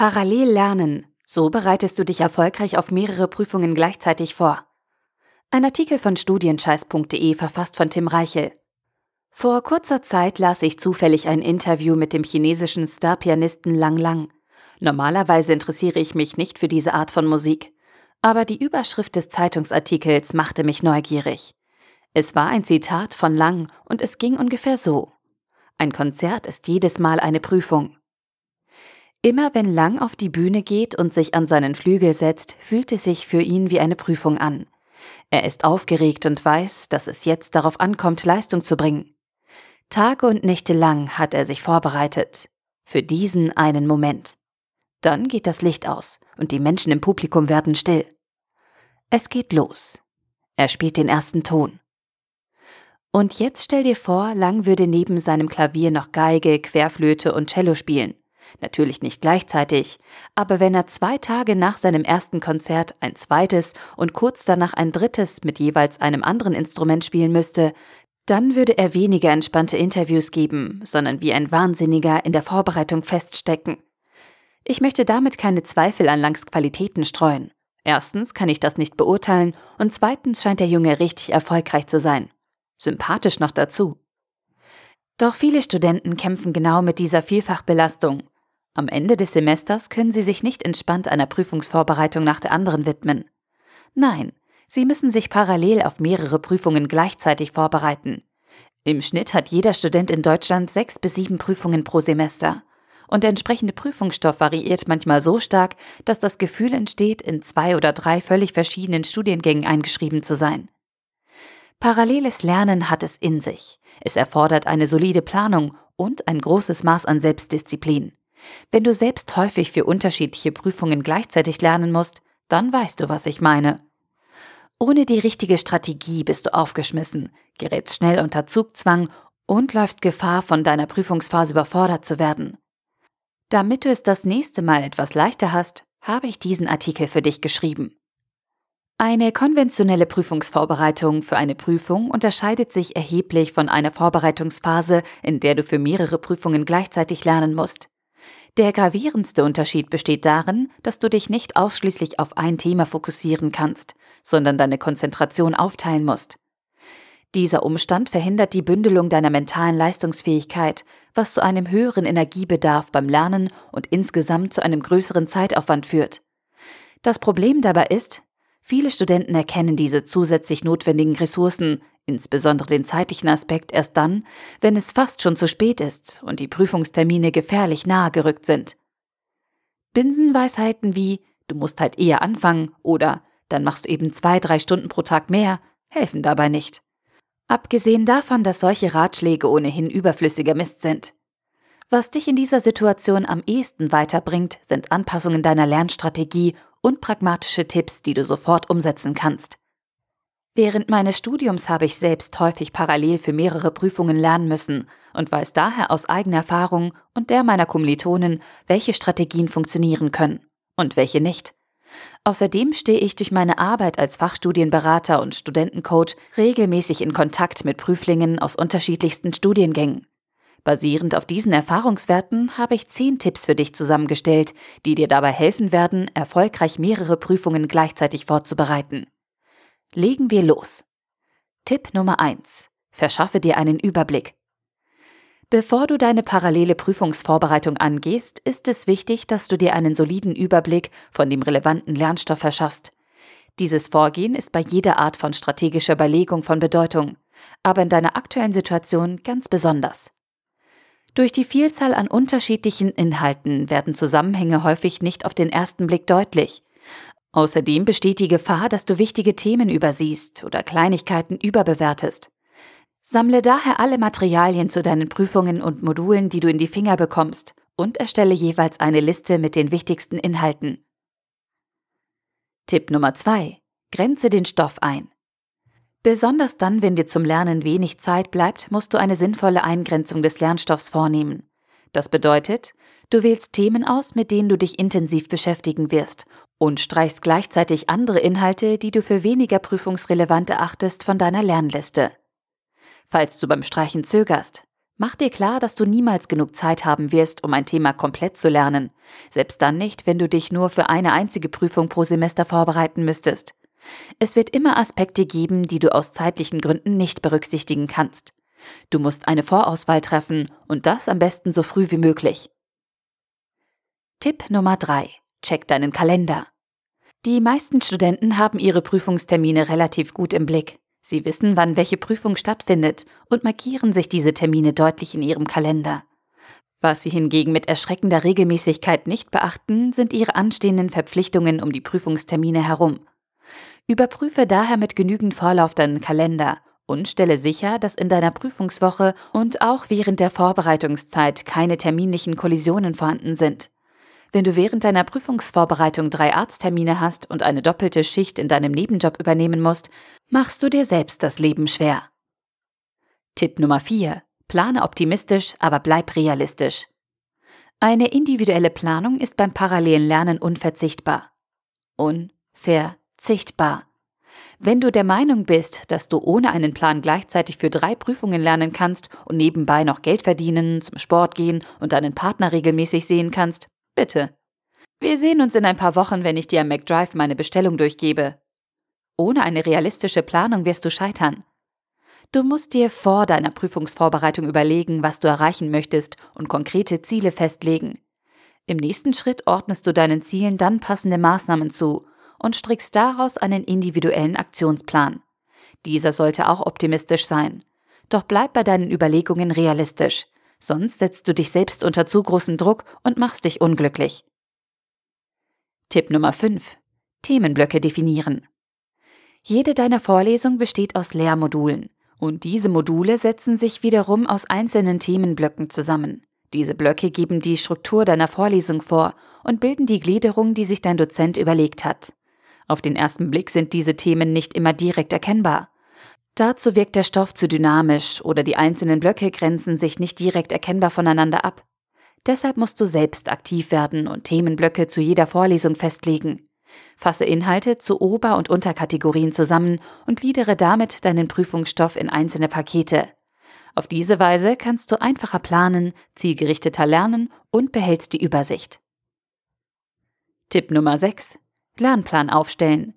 Parallel lernen. So bereitest du dich erfolgreich auf mehrere Prüfungen gleichzeitig vor. Ein Artikel von studienscheiß.de verfasst von Tim Reichel. Vor kurzer Zeit las ich zufällig ein Interview mit dem chinesischen Starpianisten Lang Lang. Normalerweise interessiere ich mich nicht für diese Art von Musik, aber die Überschrift des Zeitungsartikels machte mich neugierig. Es war ein Zitat von Lang und es ging ungefähr so. Ein Konzert ist jedes Mal eine Prüfung. Immer wenn Lang auf die Bühne geht und sich an seinen Flügel setzt, fühlt es sich für ihn wie eine Prüfung an. Er ist aufgeregt und weiß, dass es jetzt darauf ankommt, Leistung zu bringen. Tage und Nächte lang hat er sich vorbereitet. Für diesen einen Moment. Dann geht das Licht aus und die Menschen im Publikum werden still. Es geht los. Er spielt den ersten Ton. Und jetzt stell dir vor, Lang würde neben seinem Klavier noch Geige, Querflöte und Cello spielen. Natürlich nicht gleichzeitig, aber wenn er zwei Tage nach seinem ersten Konzert ein zweites und kurz danach ein drittes mit jeweils einem anderen Instrument spielen müsste, dann würde er weniger entspannte Interviews geben, sondern wie ein Wahnsinniger in der Vorbereitung feststecken. Ich möchte damit keine Zweifel an Langs Qualitäten streuen. Erstens kann ich das nicht beurteilen und zweitens scheint der Junge richtig erfolgreich zu sein. Sympathisch noch dazu. Doch viele Studenten kämpfen genau mit dieser Vielfachbelastung am Ende des Semesters können Sie sich nicht entspannt einer Prüfungsvorbereitung nach der anderen widmen. Nein, Sie müssen sich parallel auf mehrere Prüfungen gleichzeitig vorbereiten. Im Schnitt hat jeder Student in Deutschland sechs bis sieben Prüfungen pro Semester. Und der entsprechende Prüfungsstoff variiert manchmal so stark, dass das Gefühl entsteht, in zwei oder drei völlig verschiedenen Studiengängen eingeschrieben zu sein. Paralleles Lernen hat es in sich. Es erfordert eine solide Planung und ein großes Maß an Selbstdisziplin. Wenn du selbst häufig für unterschiedliche Prüfungen gleichzeitig lernen musst, dann weißt du, was ich meine. Ohne die richtige Strategie bist du aufgeschmissen, gerätst schnell unter Zugzwang und läufst Gefahr, von deiner Prüfungsphase überfordert zu werden. Damit du es das nächste Mal etwas leichter hast, habe ich diesen Artikel für dich geschrieben. Eine konventionelle Prüfungsvorbereitung für eine Prüfung unterscheidet sich erheblich von einer Vorbereitungsphase, in der du für mehrere Prüfungen gleichzeitig lernen musst. Der gravierendste Unterschied besteht darin, dass du dich nicht ausschließlich auf ein Thema fokussieren kannst, sondern deine Konzentration aufteilen musst. Dieser Umstand verhindert die Bündelung deiner mentalen Leistungsfähigkeit, was zu einem höheren Energiebedarf beim Lernen und insgesamt zu einem größeren Zeitaufwand führt. Das Problem dabei ist, viele Studenten erkennen diese zusätzlich notwendigen Ressourcen insbesondere den zeitlichen Aspekt erst dann, wenn es fast schon zu spät ist und die Prüfungstermine gefährlich nahe gerückt sind. Binsenweisheiten wie du musst halt eher anfangen oder dann machst du eben zwei, drei Stunden pro Tag mehr, helfen dabei nicht. Abgesehen davon, dass solche Ratschläge ohnehin überflüssiger Mist sind. Was dich in dieser Situation am ehesten weiterbringt, sind Anpassungen deiner Lernstrategie und pragmatische Tipps, die du sofort umsetzen kannst. Während meines Studiums habe ich selbst häufig parallel für mehrere Prüfungen lernen müssen und weiß daher aus eigener Erfahrung und der meiner Kommilitonen, welche Strategien funktionieren können und welche nicht. Außerdem stehe ich durch meine Arbeit als Fachstudienberater und Studentencoach regelmäßig in Kontakt mit Prüflingen aus unterschiedlichsten Studiengängen. Basierend auf diesen Erfahrungswerten habe ich zehn Tipps für dich zusammengestellt, die dir dabei helfen werden, erfolgreich mehrere Prüfungen gleichzeitig vorzubereiten. Legen wir los. Tipp Nummer 1. Verschaffe dir einen Überblick. Bevor du deine parallele Prüfungsvorbereitung angehst, ist es wichtig, dass du dir einen soliden Überblick von dem relevanten Lernstoff verschaffst. Dieses Vorgehen ist bei jeder Art von strategischer Überlegung von Bedeutung, aber in deiner aktuellen Situation ganz besonders. Durch die Vielzahl an unterschiedlichen Inhalten werden Zusammenhänge häufig nicht auf den ersten Blick deutlich. Außerdem besteht die Gefahr, dass du wichtige Themen übersiehst oder Kleinigkeiten überbewertest. Sammle daher alle Materialien zu deinen Prüfungen und Modulen, die du in die Finger bekommst, und erstelle jeweils eine Liste mit den wichtigsten Inhalten. Tipp Nummer 2. Grenze den Stoff ein. Besonders dann, wenn dir zum Lernen wenig Zeit bleibt, musst du eine sinnvolle Eingrenzung des Lernstoffs vornehmen. Das bedeutet, du wählst Themen aus, mit denen du dich intensiv beschäftigen wirst und streichst gleichzeitig andere Inhalte, die du für weniger prüfungsrelevant erachtest, von deiner Lernliste. Falls du beim Streichen zögerst, Mach dir klar, dass du niemals genug Zeit haben wirst, um ein Thema komplett zu lernen. Selbst dann nicht, wenn du dich nur für eine einzige Prüfung pro Semester vorbereiten müsstest. Es wird immer Aspekte geben, die du aus zeitlichen Gründen nicht berücksichtigen kannst. Du musst eine Vorauswahl treffen und das am besten so früh wie möglich. Tipp Nummer 3. Check deinen Kalender. Die meisten Studenten haben ihre Prüfungstermine relativ gut im Blick. Sie wissen, wann welche Prüfung stattfindet und markieren sich diese Termine deutlich in ihrem Kalender. Was sie hingegen mit erschreckender Regelmäßigkeit nicht beachten, sind ihre anstehenden Verpflichtungen um die Prüfungstermine herum. Überprüfe daher mit genügend Vorlauf deinen Kalender und stelle sicher, dass in deiner Prüfungswoche und auch während der Vorbereitungszeit keine terminlichen Kollisionen vorhanden sind. Wenn du während deiner Prüfungsvorbereitung drei Arzttermine hast und eine doppelte Schicht in deinem Nebenjob übernehmen musst, machst du dir selbst das Leben schwer. Tipp Nummer 4. Plane optimistisch, aber bleib realistisch. Eine individuelle Planung ist beim parallelen Lernen unverzichtbar. Unverzichtbar. Wenn du der Meinung bist, dass du ohne einen Plan gleichzeitig für drei Prüfungen lernen kannst und nebenbei noch Geld verdienen, zum Sport gehen und deinen Partner regelmäßig sehen kannst, Bitte. Wir sehen uns in ein paar Wochen, wenn ich dir am McDrive meine Bestellung durchgebe. Ohne eine realistische Planung wirst du scheitern. Du musst dir vor deiner Prüfungsvorbereitung überlegen, was du erreichen möchtest und konkrete Ziele festlegen. Im nächsten Schritt ordnest du deinen Zielen dann passende Maßnahmen zu und strickst daraus einen individuellen Aktionsplan. Dieser sollte auch optimistisch sein. Doch bleib bei deinen Überlegungen realistisch sonst setzt du dich selbst unter zu großen Druck und machst dich unglücklich. Tipp Nummer 5. Themenblöcke definieren. Jede deiner Vorlesungen besteht aus Lehrmodulen und diese Module setzen sich wiederum aus einzelnen Themenblöcken zusammen. Diese Blöcke geben die Struktur deiner Vorlesung vor und bilden die Gliederung, die sich dein Dozent überlegt hat. Auf den ersten Blick sind diese Themen nicht immer direkt erkennbar. Dazu wirkt der Stoff zu dynamisch oder die einzelnen Blöcke grenzen sich nicht direkt erkennbar voneinander ab. Deshalb musst du selbst aktiv werden und Themenblöcke zu jeder Vorlesung festlegen. Fasse Inhalte zu Ober- und Unterkategorien zusammen und gliedere damit deinen Prüfungsstoff in einzelne Pakete. Auf diese Weise kannst du einfacher planen, zielgerichteter lernen und behältst die Übersicht. Tipp Nummer 6. Lernplan aufstellen.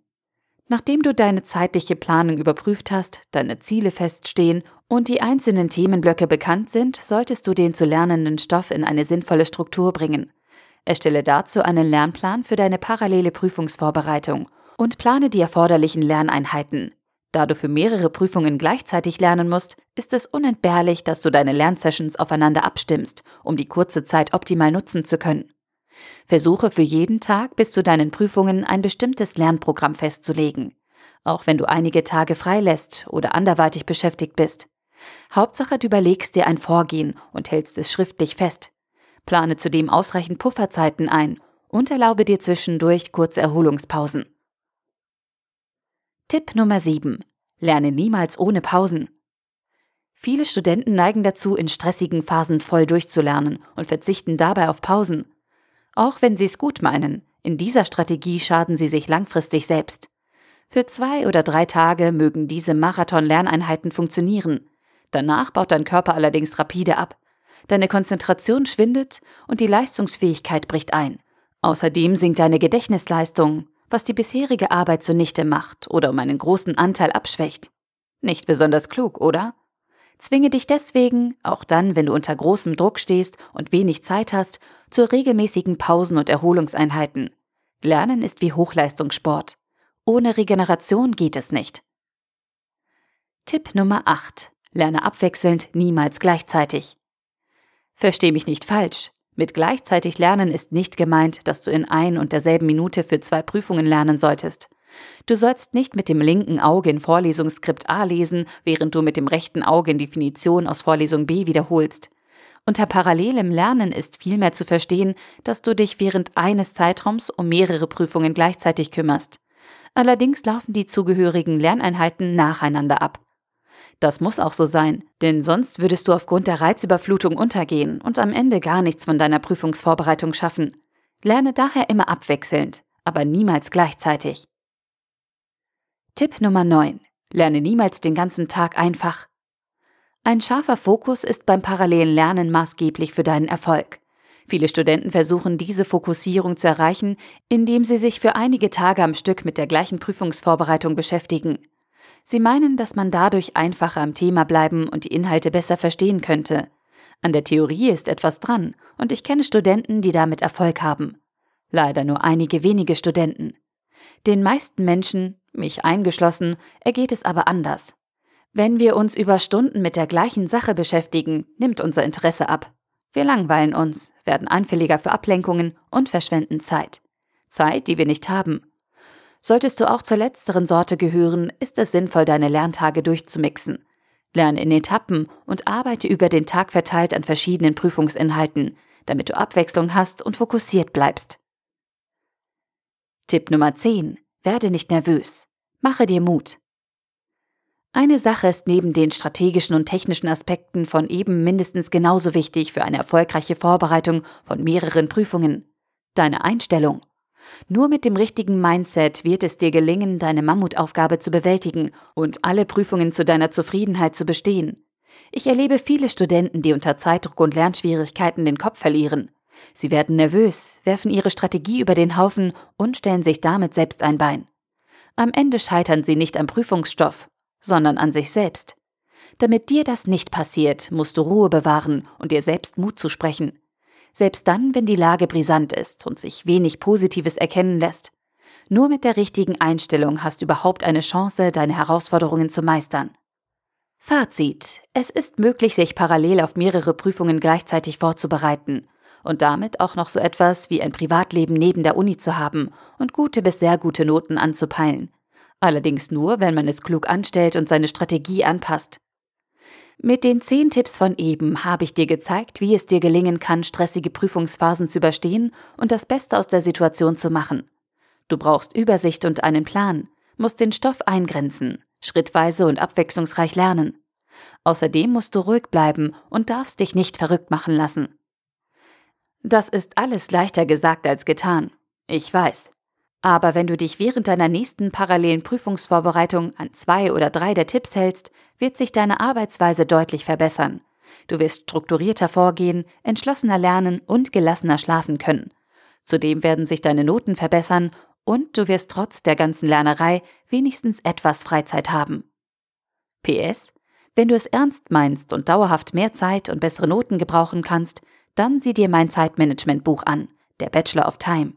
Nachdem du deine zeitliche Planung überprüft hast, deine Ziele feststehen und die einzelnen Themenblöcke bekannt sind, solltest du den zu lernenden Stoff in eine sinnvolle Struktur bringen. Erstelle dazu einen Lernplan für deine parallele Prüfungsvorbereitung und plane die erforderlichen Lerneinheiten. Da du für mehrere Prüfungen gleichzeitig lernen musst, ist es unentbehrlich, dass du deine Lernsessions aufeinander abstimmst, um die kurze Zeit optimal nutzen zu können. Versuche für jeden Tag bis zu deinen Prüfungen ein bestimmtes Lernprogramm festzulegen, auch wenn du einige Tage freilässt oder anderweitig beschäftigt bist. Hauptsache, du überlegst dir ein Vorgehen und hältst es schriftlich fest. Plane zudem ausreichend Pufferzeiten ein und erlaube dir zwischendurch kurze Erholungspausen. Tipp Nummer 7. Lerne niemals ohne Pausen. Viele Studenten neigen dazu, in stressigen Phasen voll durchzulernen und verzichten dabei auf Pausen. Auch wenn sie es gut meinen, in dieser Strategie schaden sie sich langfristig selbst. Für zwei oder drei Tage mögen diese Marathon-Lerneinheiten funktionieren. Danach baut dein Körper allerdings rapide ab. Deine Konzentration schwindet und die Leistungsfähigkeit bricht ein. Außerdem sinkt deine Gedächtnisleistung, was die bisherige Arbeit zunichte macht oder um einen großen Anteil abschwächt. Nicht besonders klug, oder? Zwinge dich deswegen, auch dann, wenn du unter großem Druck stehst und wenig Zeit hast, zu regelmäßigen Pausen und Erholungseinheiten. Lernen ist wie Hochleistungssport. Ohne Regeneration geht es nicht. Tipp Nummer 8. Lerne abwechselnd, niemals gleichzeitig. Versteh mich nicht falsch. Mit gleichzeitig lernen ist nicht gemeint, dass du in ein und derselben Minute für zwei Prüfungen lernen solltest. Du sollst nicht mit dem linken Auge in Vorlesungsskript A lesen, während du mit dem rechten Auge in Definition aus Vorlesung B wiederholst. Unter parallelem Lernen ist vielmehr zu verstehen, dass du dich während eines Zeitraums um mehrere Prüfungen gleichzeitig kümmerst. Allerdings laufen die zugehörigen Lerneinheiten nacheinander ab. Das muss auch so sein, denn sonst würdest du aufgrund der Reizüberflutung untergehen und am Ende gar nichts von deiner Prüfungsvorbereitung schaffen. Lerne daher immer abwechselnd, aber niemals gleichzeitig. Tipp Nummer 9. Lerne niemals den ganzen Tag einfach. Ein scharfer Fokus ist beim parallelen Lernen maßgeblich für deinen Erfolg. Viele Studenten versuchen diese Fokussierung zu erreichen, indem sie sich für einige Tage am Stück mit der gleichen Prüfungsvorbereitung beschäftigen. Sie meinen, dass man dadurch einfacher am Thema bleiben und die Inhalte besser verstehen könnte. An der Theorie ist etwas dran, und ich kenne Studenten, die damit Erfolg haben. Leider nur einige wenige Studenten. Den meisten Menschen, mich eingeschlossen, ergeht es aber anders. Wenn wir uns über Stunden mit der gleichen Sache beschäftigen, nimmt unser Interesse ab. Wir langweilen uns, werden anfälliger für Ablenkungen und verschwenden Zeit. Zeit, die wir nicht haben. Solltest du auch zur letzteren Sorte gehören, ist es sinnvoll, deine Lerntage durchzumixen. Lerne in Etappen und arbeite über den Tag verteilt an verschiedenen Prüfungsinhalten, damit du Abwechslung hast und fokussiert bleibst. Tipp Nummer 10. Werde nicht nervös. Mache dir Mut. Eine Sache ist neben den strategischen und technischen Aspekten von eben mindestens genauso wichtig für eine erfolgreiche Vorbereitung von mehreren Prüfungen. Deine Einstellung. Nur mit dem richtigen Mindset wird es dir gelingen, deine Mammutaufgabe zu bewältigen und alle Prüfungen zu deiner Zufriedenheit zu bestehen. Ich erlebe viele Studenten, die unter Zeitdruck und Lernschwierigkeiten den Kopf verlieren. Sie werden nervös, werfen ihre Strategie über den Haufen und stellen sich damit selbst ein Bein. Am Ende scheitern sie nicht am Prüfungsstoff, sondern an sich selbst. Damit dir das nicht passiert, musst du Ruhe bewahren und dir selbst Mut zusprechen. Selbst dann, wenn die Lage brisant ist und sich wenig Positives erkennen lässt. Nur mit der richtigen Einstellung hast du überhaupt eine Chance, deine Herausforderungen zu meistern. Fazit. Es ist möglich, sich parallel auf mehrere Prüfungen gleichzeitig vorzubereiten und damit auch noch so etwas wie ein Privatleben neben der Uni zu haben und gute bis sehr gute Noten anzupeilen. Allerdings nur, wenn man es klug anstellt und seine Strategie anpasst. Mit den zehn Tipps von eben habe ich dir gezeigt, wie es dir gelingen kann, stressige Prüfungsphasen zu überstehen und das Beste aus der Situation zu machen. Du brauchst Übersicht und einen Plan, musst den Stoff eingrenzen, schrittweise und abwechslungsreich lernen. Außerdem musst du ruhig bleiben und darfst dich nicht verrückt machen lassen. Das ist alles leichter gesagt als getan. Ich weiß. Aber wenn du dich während deiner nächsten parallelen Prüfungsvorbereitung an zwei oder drei der Tipps hältst, wird sich deine Arbeitsweise deutlich verbessern. Du wirst strukturierter vorgehen, entschlossener lernen und gelassener schlafen können. Zudem werden sich deine Noten verbessern und du wirst trotz der ganzen Lernerei wenigstens etwas Freizeit haben. PS Wenn du es ernst meinst und dauerhaft mehr Zeit und bessere Noten gebrauchen kannst, dann sieh dir mein Zeitmanagement-Buch an, der Bachelor of Time.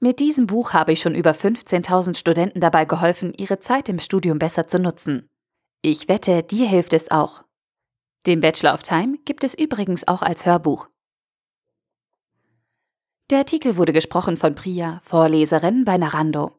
Mit diesem Buch habe ich schon über 15.000 Studenten dabei geholfen, ihre Zeit im Studium besser zu nutzen. Ich wette, dir hilft es auch. Den Bachelor of Time gibt es übrigens auch als Hörbuch. Der Artikel wurde gesprochen von Priya, Vorleserin bei Narando.